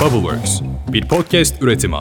Bubbleworks, bir podcast üretimi.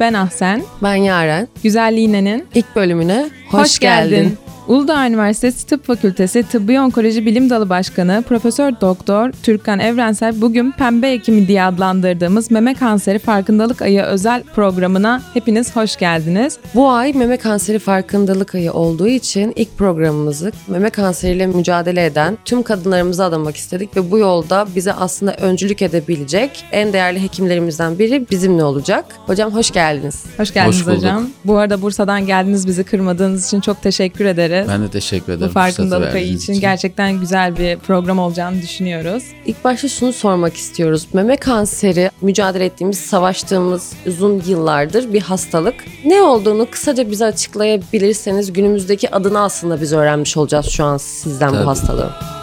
Ben Ahsen. Ben Yaren. Güzelliğine'nin ilk bölümüne hoş, hoş geldin. geldin. Uludağ Üniversitesi Tıp Fakültesi Tıbbi Onkoloji Bilim Dalı Başkanı Profesör Doktor Türkan Evrensel bugün Pembe Ekimi diye adlandırdığımız meme kanseri farkındalık ayı özel programına hepiniz hoş geldiniz. Bu ay meme kanseri farkındalık ayı olduğu için ilk programımızı meme kanseriyle mücadele eden tüm kadınlarımıza adamak istedik ve bu yolda bize aslında öncülük edebilecek en değerli hekimlerimizden biri bizimle olacak. Hocam hoş geldiniz. Hoş geldiniz hoş hocam. Bu arada Bursa'dan geldiniz bizi kırmadığınız için çok teşekkür ederiz ederiz. Ben de teşekkür ederim. Bu farkındalık ayı için, için gerçekten güzel bir program olacağını düşünüyoruz. İlk başta şunu sormak istiyoruz. Meme kanseri mücadele ettiğimiz, savaştığımız uzun yıllardır bir hastalık. Ne olduğunu kısaca bize açıklayabilirseniz günümüzdeki adını aslında biz öğrenmiş olacağız şu an sizden Tabii. bu hastalığın.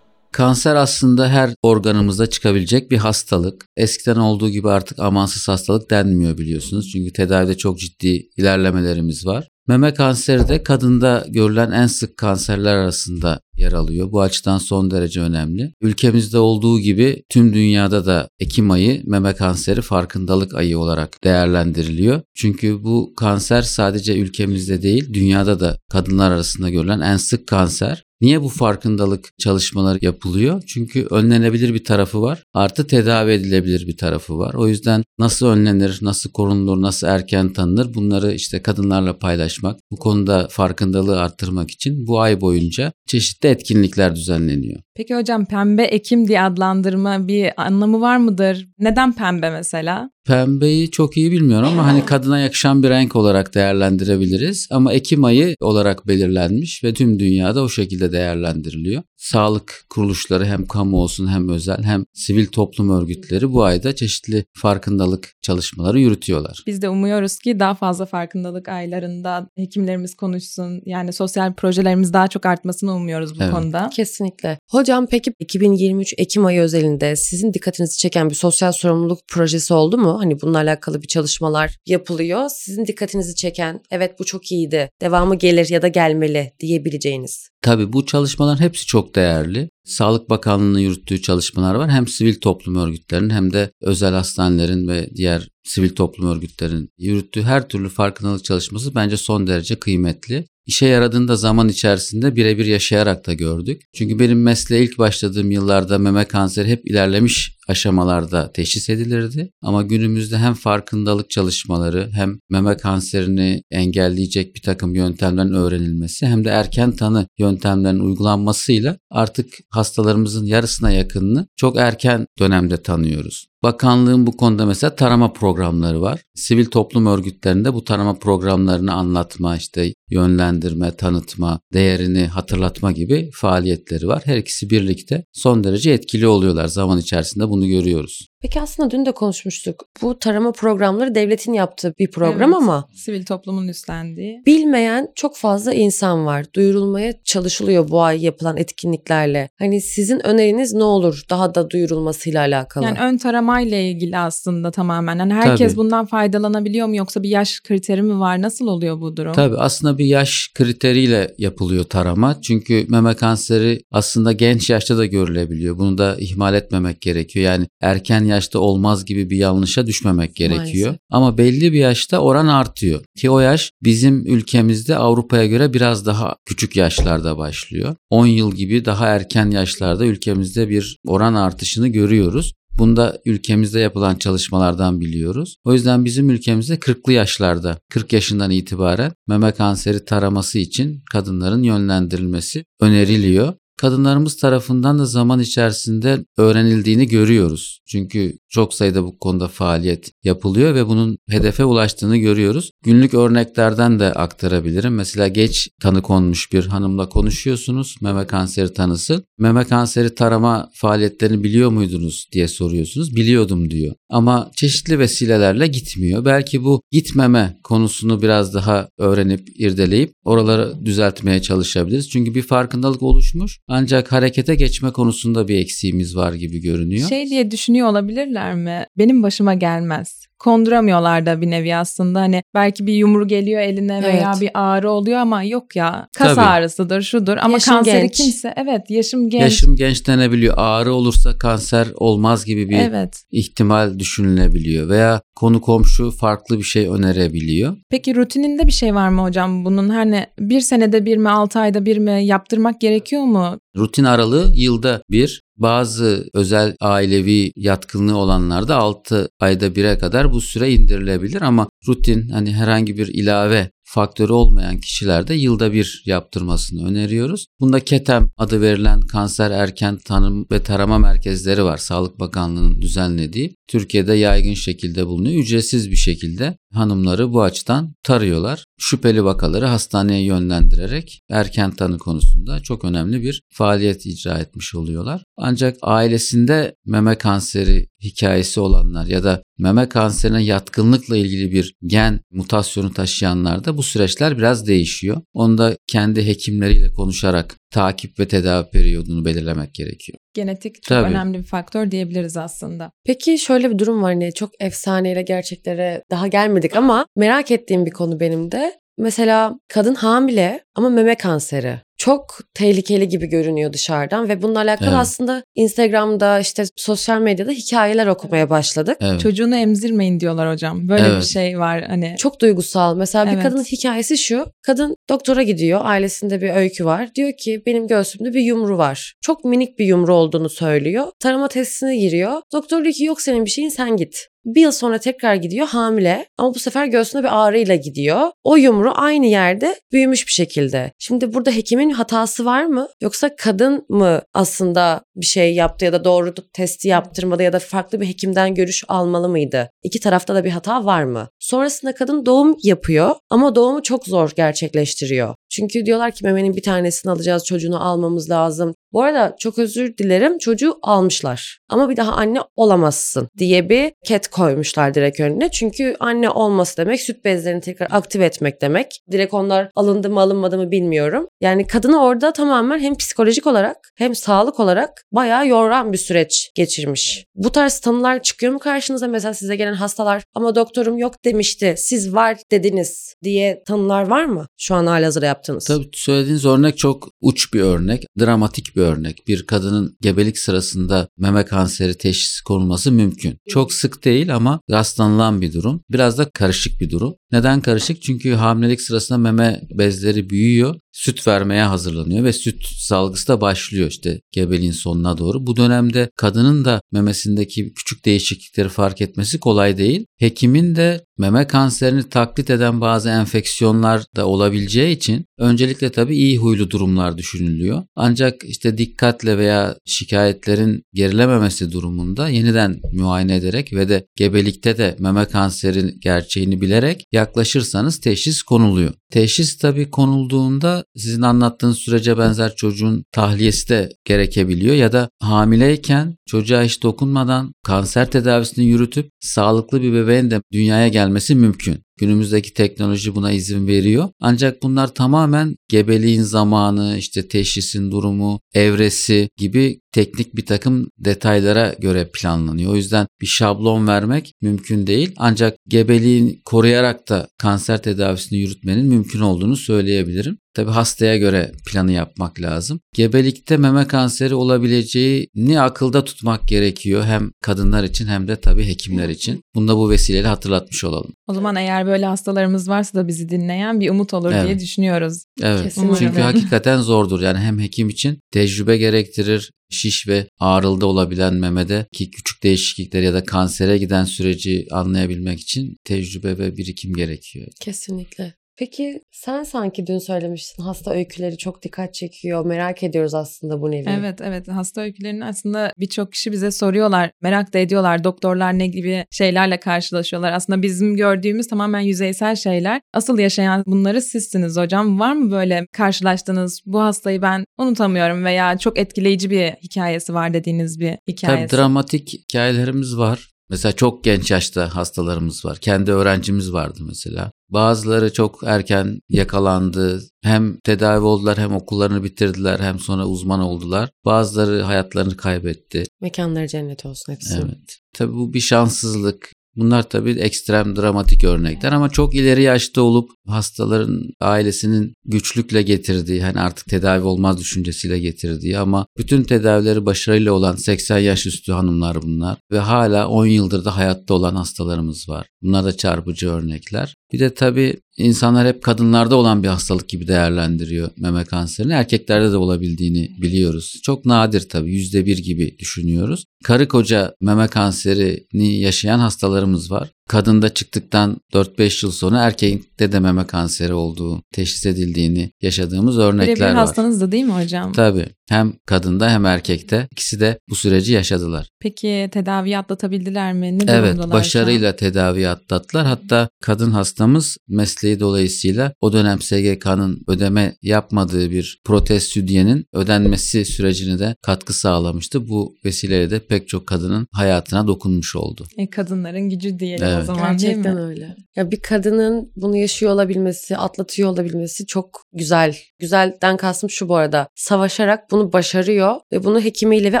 Kanser aslında her organımızda çıkabilecek bir hastalık. Eskiden olduğu gibi artık amansız hastalık denmiyor biliyorsunuz. Çünkü tedavide çok ciddi ilerlemelerimiz var. Meme kanseri de kadında görülen en sık kanserler arasında yer alıyor. Bu açıdan son derece önemli. Ülkemizde olduğu gibi tüm dünyada da Ekim ayı meme kanseri farkındalık ayı olarak değerlendiriliyor. Çünkü bu kanser sadece ülkemizde değil dünyada da kadınlar arasında görülen en sık kanser. Niye bu farkındalık çalışmaları yapılıyor? Çünkü önlenebilir bir tarafı var. Artı tedavi edilebilir bir tarafı var. O yüzden nasıl önlenir, nasıl korunulur, nasıl erken tanınır bunları işte kadınlarla paylaşmak, bu konuda farkındalığı arttırmak için bu ay boyunca çeşitli etkinlikler düzenleniyor. Peki hocam pembe ekim diye adlandırma bir anlamı var mıdır? Neden pembe mesela? Pembeyi çok iyi bilmiyorum ama hani kadına yakışan bir renk olarak değerlendirebiliriz. Ama Ekim ayı olarak belirlenmiş ve tüm dünyada o şekilde değerlendiriliyor. Sağlık kuruluşları hem kamu olsun hem özel hem sivil toplum örgütleri bu ayda çeşitli farkındalık çalışmaları yürütüyorlar. Biz de umuyoruz ki daha fazla farkındalık aylarında hekimlerimiz konuşsun. Yani sosyal projelerimiz daha çok artmasını umuyoruz bu evet. konuda. Kesinlikle. Hocam peki 2023 Ekim ayı özelinde sizin dikkatinizi çeken bir sosyal sorumluluk projesi oldu mu? Hani bununla alakalı bir çalışmalar yapılıyor. Sizin dikkatinizi çeken evet bu çok iyiydi, devamı gelir ya da gelmeli diyebileceğiniz. Tabii bu çalışmaların hepsi çok değerli. Sağlık Bakanlığı'nın yürüttüğü çalışmalar var. Hem sivil toplum örgütlerinin hem de özel hastanelerin ve diğer sivil toplum örgütlerinin yürüttüğü her türlü farkındalık çalışması bence son derece kıymetli. İşe yaradığında zaman içerisinde birebir yaşayarak da gördük. Çünkü benim mesleğe ilk başladığım yıllarda meme kanseri hep ilerlemiş aşamalarda teşhis edilirdi. Ama günümüzde hem farkındalık çalışmaları hem meme kanserini engelleyecek bir takım yöntemlerin öğrenilmesi hem de erken tanı yöntemlerinin uygulanmasıyla artık hastalarımızın yarısına yakınını çok erken dönemde tanıyoruz. Bakanlığın bu konuda mesela tarama programları var. Sivil toplum örgütlerinde bu tarama programlarını anlatma, işte yönlendirme, tanıtma, değerini hatırlatma gibi faaliyetleri var. Her ikisi birlikte son derece etkili oluyorlar zaman içerisinde bunu görüyoruz. Peki aslında dün de konuşmuştuk. Bu tarama programları devletin yaptığı bir program evet, ama sivil toplumun üstlendiği. Bilmeyen çok fazla insan var. Duyurulmaya çalışılıyor bu ay yapılan etkinliklerle. Hani sizin öneriniz ne olur daha da duyurulmasıyla alakalı? Yani ön taramayla ilgili aslında tamamen. Yani herkes Tabii. bundan faydalanabiliyor mu yoksa bir yaş kriteri mi var? Nasıl oluyor bu durum? Tabii aslında bir yaş kriteriyle yapılıyor tarama. Çünkü meme kanseri aslında genç yaşta da görülebiliyor. Bunu da ihmal etmemek gerekiyor. Yani erken yaşta olmaz gibi bir yanlışa düşmemek gerekiyor. Maalesef. Ama belli bir yaşta oran artıyor. Ki o yaş bizim ülkemizde Avrupa'ya göre biraz daha küçük yaşlarda başlıyor. 10 yıl gibi daha erken yaşlarda ülkemizde bir oran artışını görüyoruz. Bunda ülkemizde yapılan çalışmalardan biliyoruz. O yüzden bizim ülkemizde 40'lı yaşlarda, 40 yaşından itibaren meme kanseri taraması için kadınların yönlendirilmesi öneriliyor kadınlarımız tarafından da zaman içerisinde öğrenildiğini görüyoruz. Çünkü çok sayıda bu konuda faaliyet yapılıyor ve bunun hedefe ulaştığını görüyoruz. Günlük örneklerden de aktarabilirim. Mesela geç tanı konmuş bir hanımla konuşuyorsunuz. Meme kanseri tanısı. Meme kanseri tarama faaliyetlerini biliyor muydunuz diye soruyorsunuz. Biliyordum diyor. Ama çeşitli vesilelerle gitmiyor. Belki bu gitmeme konusunu biraz daha öğrenip irdeleyip oraları düzeltmeye çalışabiliriz. Çünkü bir farkındalık oluşmuş ancak harekete geçme konusunda bir eksiğimiz var gibi görünüyor. Şey diye düşünüyor olabilirler mi? Benim başıma gelmez. Konduramıyorlar da bir nevi aslında. Hani belki bir yumru geliyor eline veya Evet. bir ağrı oluyor ama yok ya kas Tabii. ağrısıdır şudur ama Yaşım kanseri genç. kimse evet yaşım genç. Yaşım genç denebiliyor. Ağrı olursa kanser olmaz gibi bir Evet. ihtimal düşünülebiliyor veya konu komşu farklı bir şey önerebiliyor. Peki rutininde bir şey var mı hocam bunun? Hani bir senede bir mi altı ayda bir mi yaptırmak gerekiyor mu? Rutin aralığı yılda bir. Bazı özel ailevi yatkınlığı olanlarda 6 ayda bire kadar bu süre indirilebilir ama rutin hani herhangi bir ilave faktörü olmayan kişilerde yılda bir yaptırmasını öneriyoruz. Bunda KETEM adı verilen kanser erken tanım ve tarama merkezleri var. Sağlık Bakanlığı'nın düzenlediği. Türkiye'de yaygın şekilde bulunuyor. Ücretsiz bir şekilde hanımları bu açıdan tarıyorlar. Şüpheli vakaları hastaneye yönlendirerek erken tanı konusunda çok önemli bir faaliyet icra etmiş oluyorlar. Ancak ailesinde meme kanseri hikayesi olanlar ya da meme kanserine yatkınlıkla ilgili bir gen mutasyonu taşıyanlarda bu süreçler biraz değişiyor. Onu da kendi hekimleriyle konuşarak takip ve tedavi periyodunu belirlemek gerekiyor. Genetik çok Tabii. önemli bir faktör diyebiliriz aslında. Peki şöyle bir durum var hani çok efsaneyle gerçeklere daha gelmedik ama merak ettiğim bir konu benim de. Mesela kadın hamile ama meme kanseri. Çok tehlikeli gibi görünüyor dışarıdan ve bununla alakalı Evet. aslında Instagram'da işte sosyal medyada hikayeler okumaya başladık. Evet. Çocuğunu emzirmeyin diyorlar hocam. Böyle bir Evet. şey var hani. Çok duygusal. Mesela bir Evet. kadının hikayesi şu. Kadın doktora gidiyor. Ailesinde bir öykü var. Diyor ki benim göğsümde bir yumru var. Çok minik bir yumru olduğunu söylüyor. Tarama testine giriyor. Doktor diyor ki yok senin bir şeyin sen git. Bir yıl sonra tekrar gidiyor hamile ama bu sefer göğsüne bir ağrıyla gidiyor. O yumru aynı yerde büyümüş bir şekilde. Şimdi burada hekimin hatası var mı? Yoksa kadın mı aslında bir şey yaptı ya da doğru testi yaptırmalı ya da farklı bir hekimden görüş almalı mıydı? İki tarafta da bir hata var mı? Sonrasında kadın doğum yapıyor ama doğumu çok zor gerçekleştiriyor. Çünkü diyorlar ki memenin bir tanesini alacağız çocuğunu almamız lazım. Bu arada çok özür dilerim çocuğu almışlar. Ama bir daha anne olamazsın diye bir ket koymuşlar direkt önüne. Çünkü anne olması demek süt bezlerini tekrar aktive etmek demek. Direkt onlar alındı mı alınmadı mı bilmiyorum. Yani kadını orada tamamen hem psikolojik olarak hem sağlık olarak bayağı yoran bir süreç geçirmiş. Bu tarz tanılar çıkıyor mu karşınıza? Mesela size gelen hastalar ama doktorum yok demişti siz var dediniz diye tanılar var mı? Şu an halihazırda yaptığınız. Tabii söylediğiniz örnek çok uç bir örnek, dramatik bir örnek. Bir kadının gebelik sırasında meme kanseri teşhisi konulması mümkün. Çok sık değil ama rastlanılan bir durum. Biraz da karışık bir durum. Neden karışık? Çünkü hamilelik sırasında meme bezleri büyüyor, süt vermeye hazırlanıyor ve süt salgısı da başlıyor işte gebeliğin sonuna doğru. Bu dönemde kadının da memesindeki küçük değişiklikleri fark etmesi kolay değil. Hekimin de meme kanserini taklit eden bazı enfeksiyonlar da olabileceği için öncelikle tabii iyi huylu durumlar düşünülüyor. Ancak işte dikkatle veya şikayetlerin gerilememesi durumunda yeniden muayene ederek ve de gebelikte de meme kanseri gerçeğini bilerek yaklaşırsanız teşhis konuluyor. Teşhis tabii konulduğunda sizin anlattığınız sürece benzer çocuğun tahliyesi de gerekebiliyor ya da hamileyken çocuğa hiç dokunmadan kanser tedavisini yürütüp sağlıklı bir bebeğin de dünyaya gelmesi mümkün. Günümüzdeki teknoloji buna izin veriyor. Ancak bunlar tamamen gebeliğin zamanı, işte teşhisin durumu, evresi gibi teknik bir takım detaylara göre planlanıyor. O yüzden bir şablon vermek mümkün değil. Ancak gebeliğin koruyarak da kanser tedavisini yürütmenin mümkün olduğunu söyleyebilirim. Tabi hastaya göre planı yapmak lazım. Gebelikte meme kanseri olabileceğini akılda tutmak gerekiyor hem kadınlar için hem de tabi hekimler için. Bunu da bu vesileyle hatırlatmış olalım. O zaman eğer böyle hastalarımız varsa da bizi dinleyen bir umut olur diye Evet. düşünüyoruz. Evet. Kesinlikle. Çünkü hakikaten zordur. Yani hem hekim için tecrübe gerektirir. Şiş ve ağrılıda olabilen memede ki küçük değişiklikler ya da kansere giden süreci anlayabilmek için tecrübe ve birikim gerekiyor. Kesinlikle. Peki sen sanki dün söylemiştin hasta öyküleri çok dikkat çekiyor. Merak ediyoruz aslında bu nevi. Evet evet hasta öykülerini aslında birçok kişi bize soruyorlar. Merak da ediyorlar doktorlar ne gibi şeylerle karşılaşıyorlar. Aslında bizim gördüğümüz tamamen yüzeysel şeyler. Asıl yaşayan bunları sizsiniz hocam. Var mı böyle karşılaştığınız bu hastayı ben unutamıyorum veya çok etkileyici bir hikayesi var dediğiniz bir hikayesi? Tabii dramatik hikayelerimiz var. Mesela çok genç yaşta hastalarımız var. Kendi öğrencimiz vardı mesela. Bazıları çok erken yakalandı. Hem tedavi oldular hem okullarını bitirdiler hem sonra uzman oldular. Bazıları hayatlarını kaybetti. Mekanları cennet olsun hepsinin. Evet. Tabii bu bir şanssızlık. Bunlar tabii ekstrem dramatik örnekler ama çok ileri yaşta olup hastaların ailesinin güçlükle getirdiği hani artık tedavi olmaz düşüncesiyle getirdiği ama bütün tedavileri başarıyla olan 80 yaş üstü hanımlar bunlar ve hala 10 yıldır da hayatta olan hastalarımız var. Bunlar da çarpıcı örnekler. Bir de tabii insanlar hep kadınlarda olan bir hastalık gibi değerlendiriyor meme kanserini. Erkeklerde de olabildiğini biliyoruz. Çok nadir tabii yüzde bir gibi düşünüyoruz. Karı koca meme kanserini yaşayan hastalarımız var. Kadında çıktıktan 4-5 yıl sonra erkekte de meme kanseri olduğu teşhis edildiğini yaşadığımız örnekler Birebir var. hastanız da değil mi hocam? Tabii hem kadında hem erkekte ikisi de bu süreci yaşadılar. Peki tedaviyi atlatabildiler mi? Ne Evet başarıyla tedavi atlattılar. Hatta kadın hastamız mesleği dolayısıyla o dönem SGK'nın ödeme yapmadığı bir protez südyenin ödenmesi sürecine de katkı sağlamıştı. Bu vesileyle de pek çok kadının hayatına dokunmuş oldu. E, kadınların gücü diyelim o Evet. zaman değil Gerçekten mi? öyle. Ya bir kadının bunu yaşıyor olabilmesi, atlatıyor olabilmesi çok güzel. Güzelden kastım şu bu arada. Savaşarak bunu başarıyor ve bunu hekimiyle ve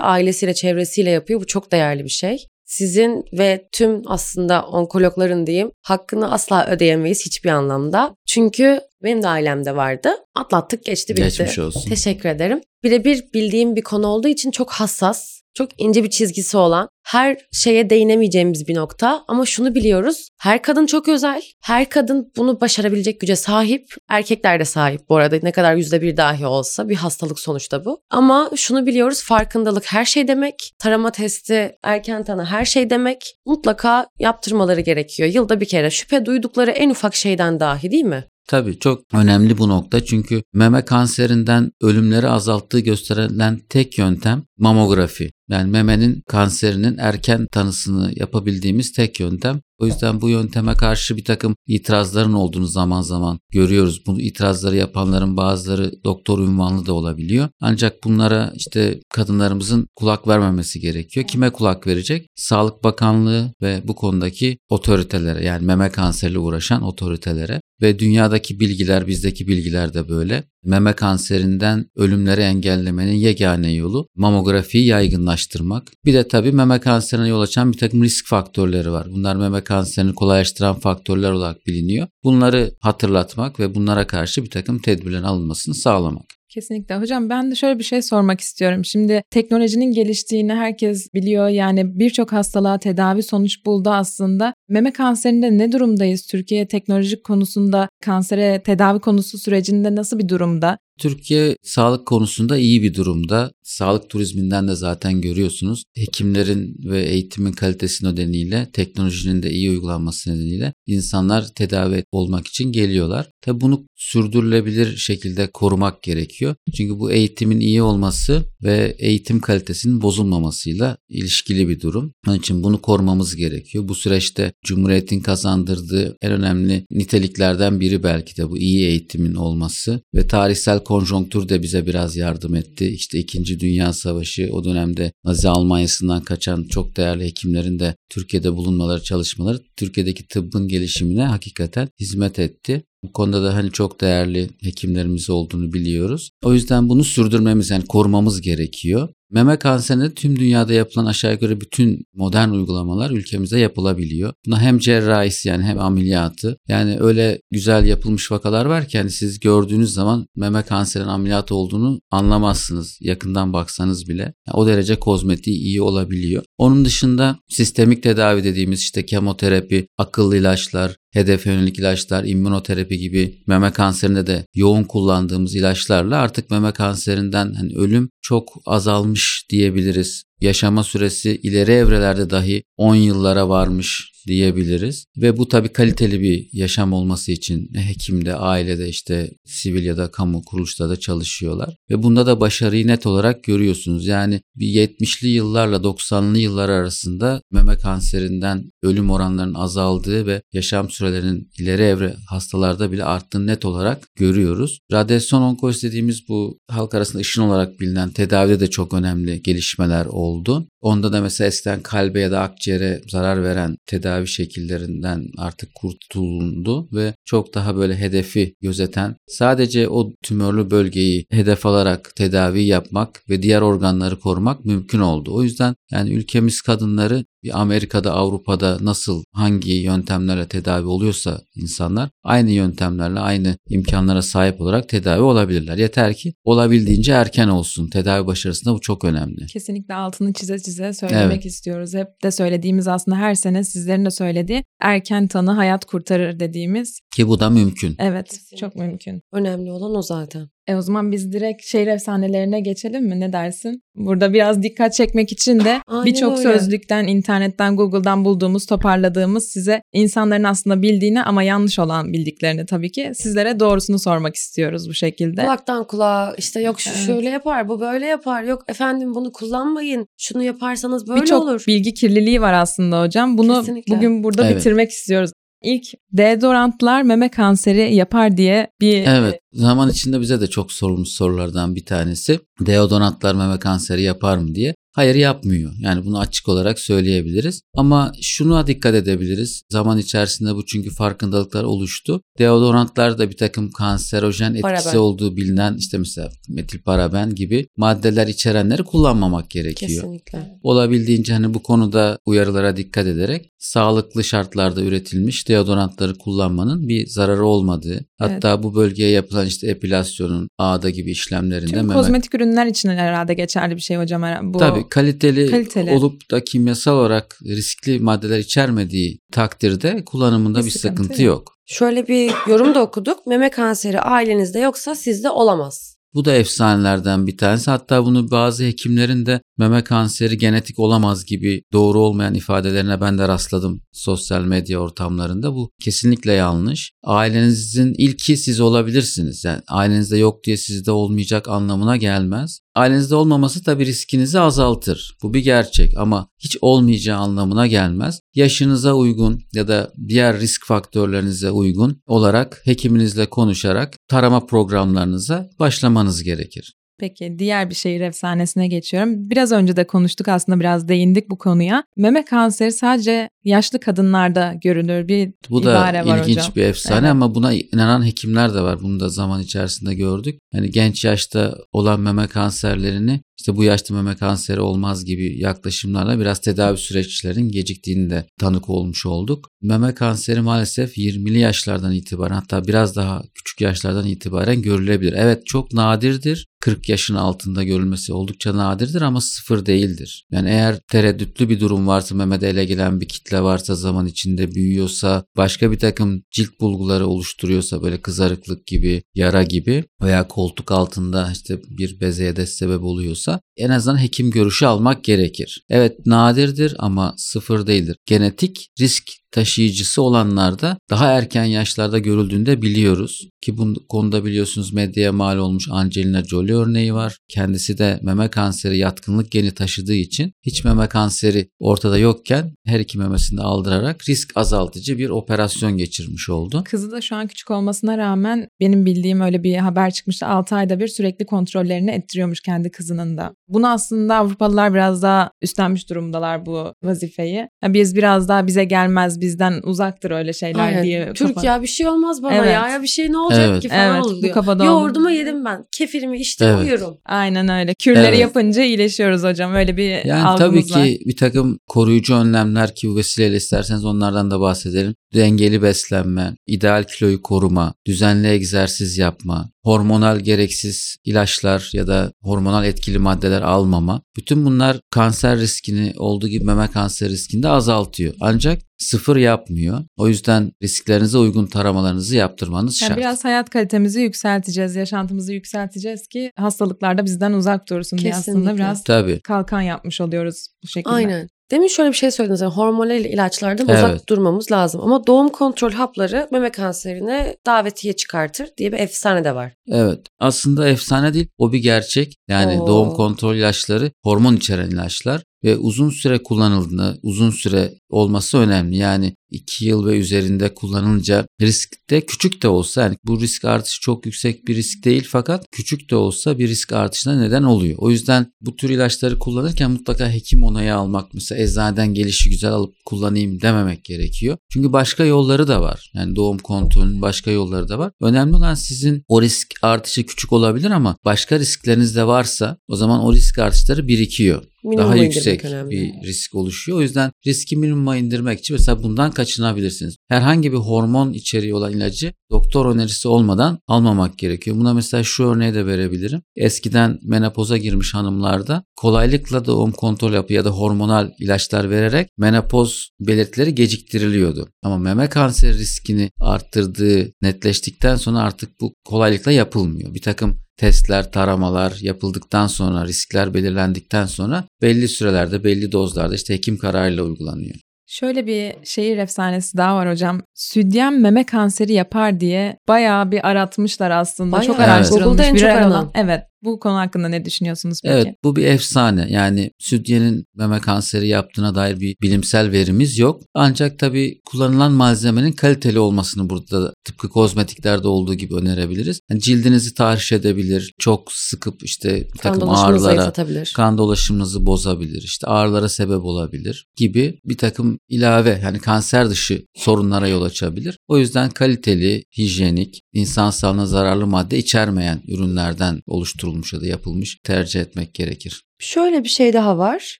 ailesiyle, çevresiyle yapıyor. Bu çok değerli bir şey. Sizin ve tüm aslında onkologların diyeyim hakkını asla ödeyemeyiz hiçbir anlamda. Çünkü benim de ailemde vardı. Atlattık geçti bitti. Geçmiş olsun. Teşekkür ederim. Birebir bildiğim bir konu olduğu için çok hassas, çok ince bir çizgisi olan, her şeye değinemeyeceğimiz bir nokta ama şunu biliyoruz. Her kadın çok özel. Her kadın bunu başarabilecek güce sahip. Erkekler de sahip bu arada ne kadar yüzde bir dahi olsa bir hastalık sonuçta bu. Ama şunu biliyoruz farkındalık her şey demek. Tarama testi, erken tanı her şey demek. Mutlaka yaptırmaları gerekiyor. Yılda bir kere şüphe duydukları en ufak şeyden dahi değil mi? Tabii çok önemli bu nokta çünkü meme kanserinden ölümleri azalttığı gösterilen tek yöntem mamografi. Yani memenin kanserinin erken tanısını yapabildiğimiz tek yöntem. O yüzden bu yönteme karşı bir takım itirazların olduğunu zaman zaman görüyoruz. Bu itirazları yapanların bazıları doktor ünvanlı da olabiliyor. Ancak bunlara işte kadınlarımızın kulak vermemesi gerekiyor. Kime kulak verecek? Sağlık Bakanlığı ve bu konudaki otoritelere yani meme kanseriyle uğraşan otoritelere ve dünyadaki bilgiler bizdeki bilgiler de böyle. Meme kanserinden ölümleri engellemenin yegane yolu mamografiyi yaygınlaştırmak. Bir de tabii meme kanserine yol açan bir takım risk faktörleri var. Bunlar meme kanserini kolaylaştıran faktörler olarak biliniyor. Bunları hatırlatmak ve bunlara karşı bir takım tedbirlerin alınmasını sağlamak. Kesinlikle. Hocam ben de şöyle bir şey sormak istiyorum. Şimdi teknolojinin geliştiğini herkes biliyor. Yani birçok hastalığa tedavi sonuç buldu aslında. Meme kanserinde ne durumdayız? Türkiye teknolojik konusunda kansere tedavi konusu sürecinde nasıl bir durumda? Türkiye sağlık konusunda iyi bir durumda. Sağlık turizminden de zaten görüyorsunuz. Hekimlerin ve eğitimin kalitesi nedeniyle, teknolojinin de iyi uygulanması nedeniyle insanlar tedavi olmak için geliyorlar. Tabi bunu sürdürülebilir şekilde korumak gerekiyor. Çünkü bu eğitimin iyi olması ve eğitim kalitesinin bozulmamasıyla ilişkili bir durum. Onun için bunu korumamız gerekiyor. Bu süreçte Cumhuriyet'in kazandırdığı en önemli niteliklerden biri belki de bu iyi eğitimin olması ve tarihsel konjonktür de bize biraz yardım etti. İşte 2. Dünya Savaşı o dönemde Nazi Almanya'sından kaçan çok değerli hekimlerin de Türkiye'de bulunmaları, çalışmaları Türkiye'deki tıbbın gelişimine hakikaten hizmet etti. Bu konuda da hani çok değerli hekimlerimiz olduğunu biliyoruz. O yüzden bunu sürdürmemiz yani korumamız gerekiyor. Meme kanserinde tüm dünyada yapılan aşağı yukarı bütün modern uygulamalar ülkemizde yapılabiliyor. Buna hem cerrahisi yani hem ameliyatı yani öyle güzel yapılmış vakalar var ki hani siz gördüğünüz zaman meme kanserinin ameliyat olduğunu anlamazsınız yakından baksanız bile. Yani o derece kozmetiği iyi olabiliyor. Onun dışında sistemik tedavi dediğimiz işte kemoterapi, akıllı ilaçlar, hedef yönelik ilaçlar, immünoterapi gibi meme kanserinde de yoğun kullandığımız ilaçlarla artık meme kanserinden hani ölüm çok azalmış diyebiliriz. Yaşama süresi ileri evrelerde dahi 10 yıllara varmış diyebiliriz. Ve bu tabii kaliteli bir yaşam olması için hekimde, ailede işte sivil ya da kamu kuruluşta da çalışıyorlar. Ve bunda da başarıyı net olarak görüyorsunuz. Yani bir 70'li yıllarla 90'lı yıllar arasında meme kanserinden ölüm oranlarının azaldığı ve yaşam sürelerinin ileri evre hastalarda bile arttığını net olarak görüyoruz. Radyasyon onkolojisi dediğimiz bu halk arasında ışın olarak bilinen tedavide de çok önemli gelişmeler oldu oldu. Onda da mesela eskiden kalbe ya da akciğere zarar veren tedavi şekillerinden artık kurtulundu ve çok daha böyle hedefi gözeten sadece o tümörlü bölgeyi hedef alarak tedavi yapmak ve diğer organları korumak mümkün oldu. O yüzden yani ülkemiz kadınları bir Amerika'da, Avrupa'da nasıl hangi yöntemlerle tedavi oluyorsa insanlar aynı yöntemlerle, aynı imkanlara sahip olarak tedavi olabilirler. Yeter ki olabildiğince erken olsun. Tedavi başarısında bu çok önemli. Kesinlikle altını çize çize söylemek Evet. istiyoruz. Hep de söylediğimiz aslında her sene sizlerin de söylediği erken tanı hayat kurtarır dediğimiz. Ki bu da mümkün. Evet Kesinlikle. çok mümkün. Önemli olan o zaten. E o zaman biz direkt şehir efsanelerine geçelim mi? Ne dersin? Burada biraz dikkat çekmek için de birçok sözlükten, internetten, Google'dan bulduğumuz, toparladığımız size insanların aslında bildiğini ama yanlış olan bildiklerini tabii ki sizlere doğrusunu sormak istiyoruz bu şekilde. Kulaktan kulağa işte yok şu Evet. şöyle yapar, bu böyle yapar. Yok efendim bunu kullanmayın. Şunu yaparsanız böyle Birçok olur. bilgi kirliliği var aslında hocam. Bunu Kesinlikle. bugün burada Evet. bitirmek istiyoruz. İlk deodorantlar meme kanseri yapar diye bir Evet. Zaman içinde bize de çok sorulmuş sorulardan bir tanesi. Deodorantlar meme kanseri yapar mı diye. Hayır yapmıyor. Yani bunu açık olarak söyleyebiliriz. Ama şuna dikkat edebiliriz. Zaman içerisinde bu çünkü farkındalıklar oluştu. Deodorantlar da bir takım kanserojen etkisi Paraben. olduğu bilinen işte mesela metilparaben gibi maddeler içerenleri kullanmamak gerekiyor. Kesinlikle. Olabildiğince hani bu konuda uyarılara dikkat ederek sağlıklı şartlarda üretilmiş deodorantları kullanmanın bir zararı olmadığı, hatta bu bölgeye yapılan işte epilasyonun, ağda gibi işlemlerinde Tüm meme- kozmetik ürünler için herhalde geçerli bir şey hocam. Bu Tabii kaliteli, Kaliteli. olup da kimyasal olarak riskli maddeler içermediği takdirde kullanımında Bir bir, sıkıntı sıkıntı, yok. Şöyle bir yorum da okuduk. Meme kanseri ailenizde yoksa sizde olamaz. Bu da efsanelerden bir tanesi. Hatta bunu bazı hekimlerin de meme kanseri genetik olamaz gibi doğru olmayan ifadelerine ben de rastladım sosyal medya ortamlarında. Bu kesinlikle yanlış. Ailenizin ilki siz olabilirsiniz. Yani ailenizde yok diye sizde olmayacak anlamına gelmez. Ailenizde olmaması tabii riskinizi azaltır. Bu bir gerçek ama hiç olmayacağı anlamına gelmez. Yaşınıza uygun ya da diğer risk faktörlerinize uygun olarak hekiminizle konuşarak tarama programlarınıza başlamanız gerekir. Peki diğer bir şehir efsanesine geçiyorum. Biraz önce de konuştuk aslında biraz değindik bu konuya. Meme kanseri sadece yaşlı kadınlarda görülür bir Bu da ibare var ilginç hocam. bir efsane Evet. ama buna inanan hekimler de var. Bunu da zaman içerisinde gördük. Yani genç yaşta olan meme kanserlerini işte bu yaşta meme kanseri olmaz gibi yaklaşımlarla biraz tedavi süreçlerin geciktiğini de tanık olmuş olduk. Meme kanseri maalesef 20'li yaşlardan itibaren hatta biraz daha küçük yaşlardan itibaren görülebilir. Evet çok nadirdir. 40 yaşın altında görülmesi oldukça nadirdir ama sıfır değildir. Yani eğer tereddütlü bir durum varsa memede ele gelen bir kitle varsa zaman içinde büyüyorsa başka bir takım cilt bulguları oluşturuyorsa böyle kızarıklık gibi yara gibi veya koltuk altında işte bir bezeye de sebep oluyorsa en azından hekim görüşü almak gerekir. Evet nadirdir ama sıfır değildir. Genetik risk taşıyıcısı olanlarda daha erken yaşlarda görüldüğünde biliyoruz ki bu konuda biliyorsunuz medyaya mal olmuş Angelina Jolie örneği var. Kendisi de meme kanseri yatkınlık geni taşıdığı için hiç meme kanseri ortada yokken her iki memesini aldırarak risk azaltıcı bir operasyon geçirmiş oldu. Kızı da şu an küçük olmasına rağmen benim bildiğim öyle bir haber çıkmıştı. 6 ayda bir sürekli kontrollerini ettiriyormuş kendi kızının da. Bunu aslında Avrupalılar biraz daha üstlenmiş durumdalar bu vazifeyi. Biz biraz daha bize gelmez bizden uzaktır öyle şeyler Aynen. diye. Türk kafa- ya bir şey olmaz bana Evet. ya. ya bir şey ne olacak Evet. ki falan Evet, bu oluyor. kafada Yoğurdumu yedim ben. Kefirimi içtim Evet. uyuyorum. Aynen öyle. Kürleri Evet. yapınca iyileşiyoruz hocam. Öyle bir Yani algımız tabii var. ki bir takım koruyucu önlemler ki bu vesileyle isterseniz onlardan da bahsedelim. Dengeli beslenme, ideal kiloyu koruma, düzenli egzersiz yapma, hormonal gereksiz ilaçlar ya da hormonal etkili maddeler almama. Bütün bunlar kanser riskini olduğu gibi meme kanser riskini de azaltıyor. Ancak sıfır yapmıyor. O yüzden risklerinize uygun taramalarınızı yaptırmanız Yani şart. biraz hayat kalitemizi yükselteceğiz, yaşantımızı yükselteceğiz ki hastalıklar da bizden uzak dursun diye aslında Kesinlikle. biraz Tabii. kalkan yapmış oluyoruz bu şekilde. Aynen. Demin şöyle bir şey söylediniz. Yani hormonal ilaçlardan Evet. uzak durmamız lazım. Ama doğum kontrol hapları meme kanserine davetiye çıkartır diye bir efsane de var. Evet. Aslında efsane değil. O bir gerçek. Yani Oo. doğum kontrol ilaçları hormon içeren ilaçlar ve uzun süre kullanıldığında uzun süre olması önemli. Yani 2 yıl ve üzerinde kullanılınca risk de küçük de olsa yani bu risk artışı çok yüksek bir risk değil fakat küçük de olsa bir risk artışına neden oluyor. O yüzden bu tür ilaçları kullanırken mutlaka hekim onayı almak mesela eczaneden gelişi güzel alıp kullanayım dememek gerekiyor. Çünkü başka yolları da var. Yani doğum kontrolünün başka yolları da var. Önemli olan sizin o risk artışı küçük olabilir ama başka riskleriniz de varsa o zaman o risk artışları birikiyor. Minimuma daha yüksek önemli. bir risk oluşuyor. O yüzden riski minimuma indirmek için mesela bundan kaçınabilirsiniz. Herhangi bir hormon içeriği olan ilacı doktor önerisi olmadan almamak gerekiyor. Buna mesela şu örneği de verebilirim. Eskiden menopoza girmiş hanımlarda kolaylıkla doğum kontrol yapı ya da hormonal ilaçlar vererek menopoz belirtileri geciktiriliyordu. Ama meme kanseri riskini arttırdığı netleştikten sonra artık bu kolaylıkla yapılmıyor. Bir takım testler, taramalar yapıldıktan sonra, riskler belirlendikten sonra belli sürelerde, belli dozlarda işte hekim kararıyla uygulanıyor. Şöyle bir şehir efsanesi daha var hocam. Südyen meme kanseri yapar diye bayağı bir aratmışlar aslında. Bayağı. Çok Evet. araştırılmış. Google'da en çok viral aranan. Evet. Bu konu hakkında ne düşünüyorsunuz peki? Evet bu bir efsane yani sütyenin meme kanseri yaptığına dair bir bilimsel verimiz yok. Ancak tabii kullanılan malzemenin kaliteli olmasını burada tıpkı kozmetiklerde olduğu gibi önerebiliriz. Yani cildinizi tahriş edebilir, çok sıkıp işte bir Kan takım dolaşımını ağrılara, kan dolaşımınızı bozabilir, işte ağrılara sebep olabilir gibi bir takım ilave yani kanser dışı sorunlara yol açabilir. O yüzden kaliteli, hijyenik, insan sağlığına zararlı madde içermeyen ürünlerden oluşturulmuş ya da yapılmış tercih etmek gerekir. Şöyle bir şey daha var.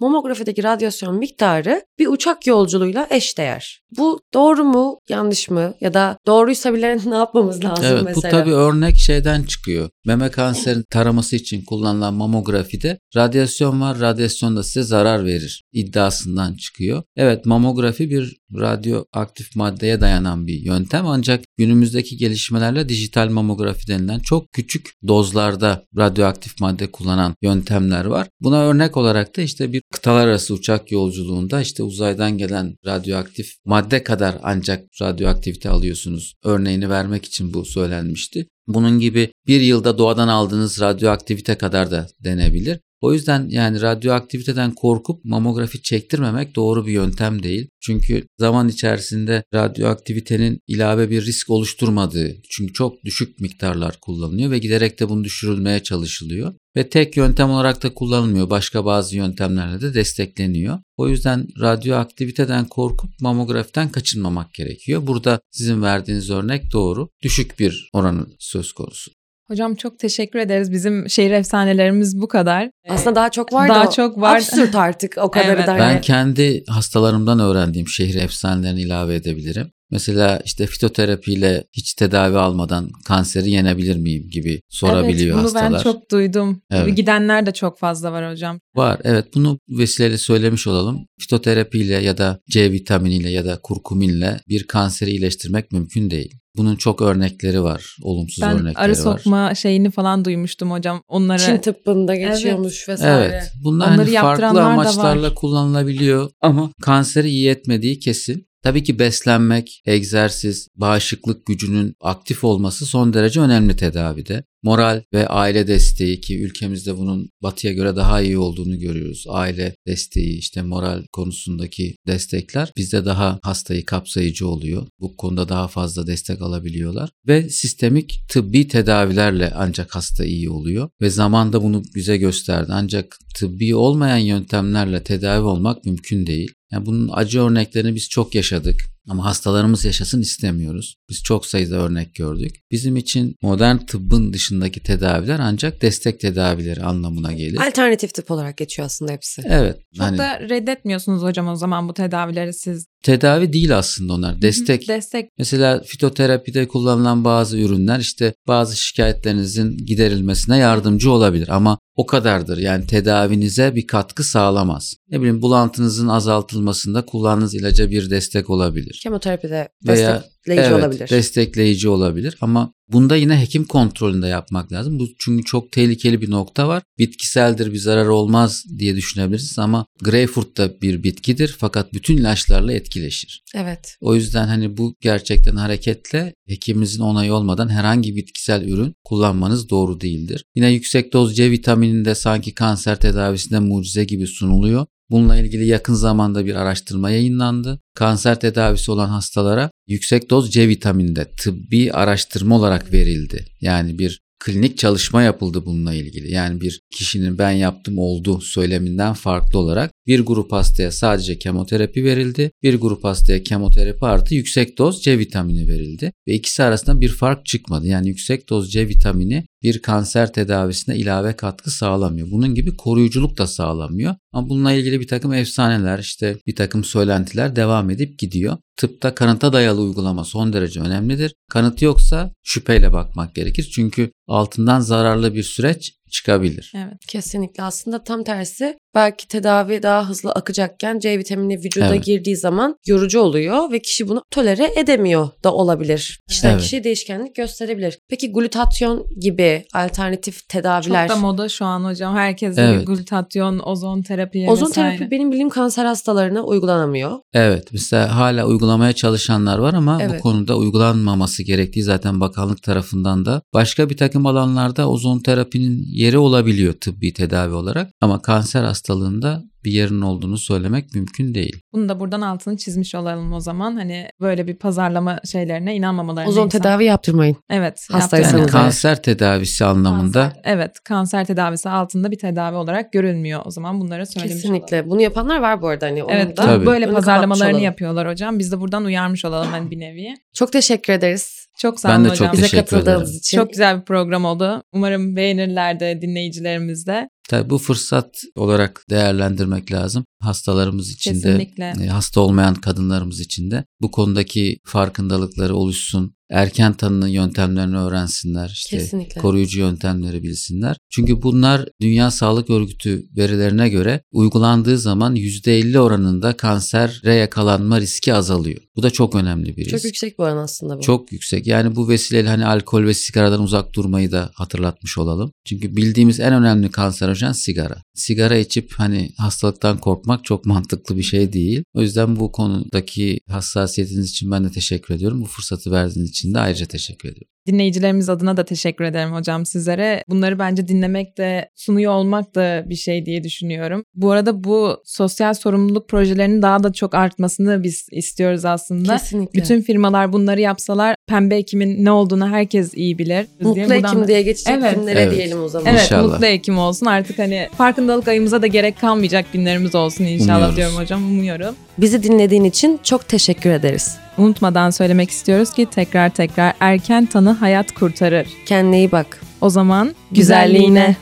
Mamografideki radyasyon miktarı bir uçak yolculuğuyla eşdeğer. Bu doğru mu, yanlış mı? Ya da doğruysa bile ne yapmamız lazım Evet mesela? bu tabii örnek şeyden çıkıyor. Meme kanserinin taraması için kullanılan mamografide radyasyon var. Radyasyon da size zarar verir iddiasından çıkıyor. Evet mamografi bir radyoaktif maddeye dayanan bir yöntem ancak günümüzdeki gelişmelerle dijital mamografi denilen çok küçük dozlarda radyoaktif madde kullanan yöntemler var. Buna örnek olarak da işte bir kıtalar arası uçak yolculuğunda işte uzaydan gelen radyoaktif madde kadar ancak radyoaktivite alıyorsunuz. Örneğini vermek için bu söylenmişti. Bunun gibi bir yılda doğadan aldığınız radyoaktivite kadar da denebilir. O yüzden yani radyoaktiviteden korkup mamografi çektirmemek doğru bir yöntem değil. Çünkü zaman içerisinde radyoaktivitenin ilave bir risk oluşturmadığı, çünkü çok düşük miktarlar kullanılıyor ve giderek de bunu düşürülmeye çalışılıyor. Ve tek yöntem olarak da kullanılmıyor. Başka bazı yöntemlerle de destekleniyor. O yüzden radyoaktiviteden korkup mamografiden kaçınmamak gerekiyor. Burada sizin verdiğiniz örnek doğru. Düşük bir oranı söz konusu. Hocam çok teşekkür ederiz. Bizim şehir efsanelerimiz bu kadar. Aslında daha çok var Daha da çok var. absürt artık o kadarı Evet. da. Ben kendi hastalarımdan öğrendiğim şehir efsanelerini ilave edebilirim. Mesela işte fitoterapiyle hiç tedavi almadan kanseri yenebilir miyim gibi sorabiliyor evet, bunu hastalar. ben çok duydum. Evet. Gidenler de çok fazla var hocam. Var evet bunu bu vesileyle söylemiş olalım. Fitoterapiyle ya da C vitaminiyle ya da kurkuminle bir kanseri iyileştirmek mümkün değil. Bunun çok örnekleri var, olumsuz Ben örnekleri arı var. sokma şeyini falan duymuştum hocam. Onları Çin tıbbında geçiyormuş vesaire. Evet. Bunlar Onları hani farklı amaçlarla var. kullanılabiliyor ama kanseri iyi etmediği kesin. Tabii ki beslenmek, egzersiz, bağışıklık gücünün aktif olması son derece önemli tedavide. Moral ve aile desteği ki ülkemizde bunun batıya göre daha iyi olduğunu görüyoruz. Aile desteği işte moral konusundaki destekler bizde daha hastayı kapsayıcı oluyor. Bu konuda daha fazla destek alabiliyorlar. Ve sistemik tıbbi tedavilerle ancak hasta iyi oluyor. Ve zamanda bunu bize gösterdi. Ancak tıbbi olmayan yöntemlerle tedavi olmak mümkün değil. Yani bunun acı örneklerini biz çok yaşadık. Ama hastalarımız yaşasın istemiyoruz. Biz çok sayıda örnek gördük. Bizim için modern tıbbın dışındaki tedaviler ancak destek tedavileri anlamına gelir. Alternatif tıp olarak geçiyor aslında hepsi. Evet. çok hani da reddetmiyorsunuz hocam o zaman bu tedavileri siz. Tedavi değil aslında onlar. Destek. Destek. Mesela fitoterapide kullanılan bazı ürünler işte bazı şikayetlerinizin giderilmesine yardımcı olabilir ama o kadardır. Yani tedavinize bir katkı sağlamaz. Ne bileyim bulantınızın azaltılmasında kullandığınız ilaca bir destek olabilir. Kemoterapide Veya destekleyici evet, olabilir. destekleyici olabilir ama bunda yine hekim kontrolünde yapmak lazım. Bu çünkü çok tehlikeli bir nokta var. Bitkiseldir bir zarar olmaz diye düşünebilirsiniz ama greyfurt da bir bitkidir fakat bütün ilaçlarla etkileşir. evet. O yüzden hani bu gerçekten hareketle hekiminizin onayı olmadan herhangi bitkisel ürün kullanmanız doğru değildir. Yine yüksek doz C vitamininde sanki kanser tedavisinde mucize gibi sunuluyor. Bununla ilgili yakın zamanda bir araştırma yayınlandı. Kanser tedavisi olan hastalara yüksek doz C vitamini tıbbi araştırma olarak verildi. Yani bir klinik çalışma yapıldı bununla ilgili. Yani bir kişinin ben yaptım oldu söyleminden farklı olarak Bir grup hastaya sadece kemoterapi verildi. Bir grup hastaya kemoterapi artı yüksek doz C vitamini verildi. Ve ikisi arasında bir fark çıkmadı. Yani yüksek doz C vitamini bir kanser tedavisine ilave katkı sağlamıyor. Bunun gibi koruyuculuk da sağlamıyor. Ama bununla ilgili bir takım efsaneler işte bir takım söylentiler devam edip gidiyor. Tıpta kanıta dayalı uygulama son derece önemlidir. Kanıt yoksa şüpheyle bakmak gerekir. Çünkü altından zararlı bir süreç çıkabilir. Evet. Kesinlikle aslında tam tersi belki tedavi daha hızlı akacakken C vitamini vücuda Evet. girdiği zaman yorucu oluyor ve kişi bunu tolere edemiyor da olabilir. Kişiden Evet. kişiye değişkenlik gösterebilir. Peki glutatyon gibi alternatif tedaviler Çok da moda şu an hocam. Herkes Evet. glutatyon, ozon terapi Ozon vesaire. terapi benim bildiğim kanser hastalarına uygulanamıyor. Evet mesela hala uygulamaya çalışanlar var ama Evet. bu konuda uygulanmaması gerektiği zaten bakanlık tarafından da başka bir takım alanlarda ozon terapinin yeri olabiliyor tıbbi tedavi olarak ama kanser hastalığında bir yerin olduğunu söylemek mümkün değil. Bunu da buradan altını çizmiş olalım o zaman. Hani böyle bir pazarlama şeylerine inanmamalarını. Ozon insan- tedavi yaptırmayın. Evet. Hastaysanız Yani kanser tedavisi anlamında Kanser- evet kanser tedavisi altında bir tedavi olarak görülmüyor o zaman bunları söylemiş olalım. Kesinlikle. Bunu yapanlar var bu arada hani Evet da. Tabii. böyle pazarlamalarını olalım. yapıyorlar hocam. Biz de buradan uyarmış olalım hani bir nevi. Çok teşekkür ederiz Çok sağ Ben olun de hocam. çok bize Teşekkür katıldığınız ederim. için. Çok güzel bir program oldu. Umarım beğenirler de dinleyicilerimiz de. Tabii bu fırsat olarak değerlendirmek lazım. Hastalarımız için de, e, hasta olmayan kadınlarımız için de bu konudaki farkındalıkları oluşsun. Erken tanının yöntemlerini öğrensinler. işte Kesinlikle. koruyucu yöntemleri bilsinler. Çünkü bunlar Dünya Sağlık Örgütü verilerine göre uygulandığı zaman %50 oranında kansere yakalanma riski azalıyor. Bu da çok önemli bir risk. Çok yüksek bir oran aslında bu. Çok yüksek. Yani bu vesileyle hani alkol ve sigaradan uzak durmayı da hatırlatmış olalım. Çünkü bildiğimiz en önemli kanserojen sigara. Sigara içip hani hastalıktan korkmak çok mantıklı bir şey değil. O yüzden bu konudaki hassasiyetiniz için ben de teşekkür ediyorum. Bu fırsatı verdiğiniz için de ayrıca teşekkür ediyorum. Dinleyicilerimiz adına da teşekkür ederim hocam sizlere. Bunları bence dinlemek de sunuyor olmak da bir şey diye düşünüyorum. Bu arada bu sosyal sorumluluk projelerinin daha da çok artmasını biz istiyoruz aslında. Kesinlikle. Bütün firmalar bunları yapsalar pembe ekimin ne olduğunu herkes iyi bilir. Mutlu Diye buradan Ekim diye geçecek Evet. günlere Evet. diyelim o zaman. Evet İnşallah. mutlu Ekim olsun artık hani farkındalık ayımıza da gerek kalmayacak günlerimiz olsun inşallah Umuyoruz. diyorum hocam umuyorum. Bizi dinlediğin için çok teşekkür ederiz. Unutmadan söylemek istiyoruz ki tekrar tekrar erken tanı hayat kurtarır. Kendine iyi bak. O zaman Güzelliğine. güzelliğine.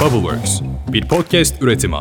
Bubbleworks bir podcast üretimi.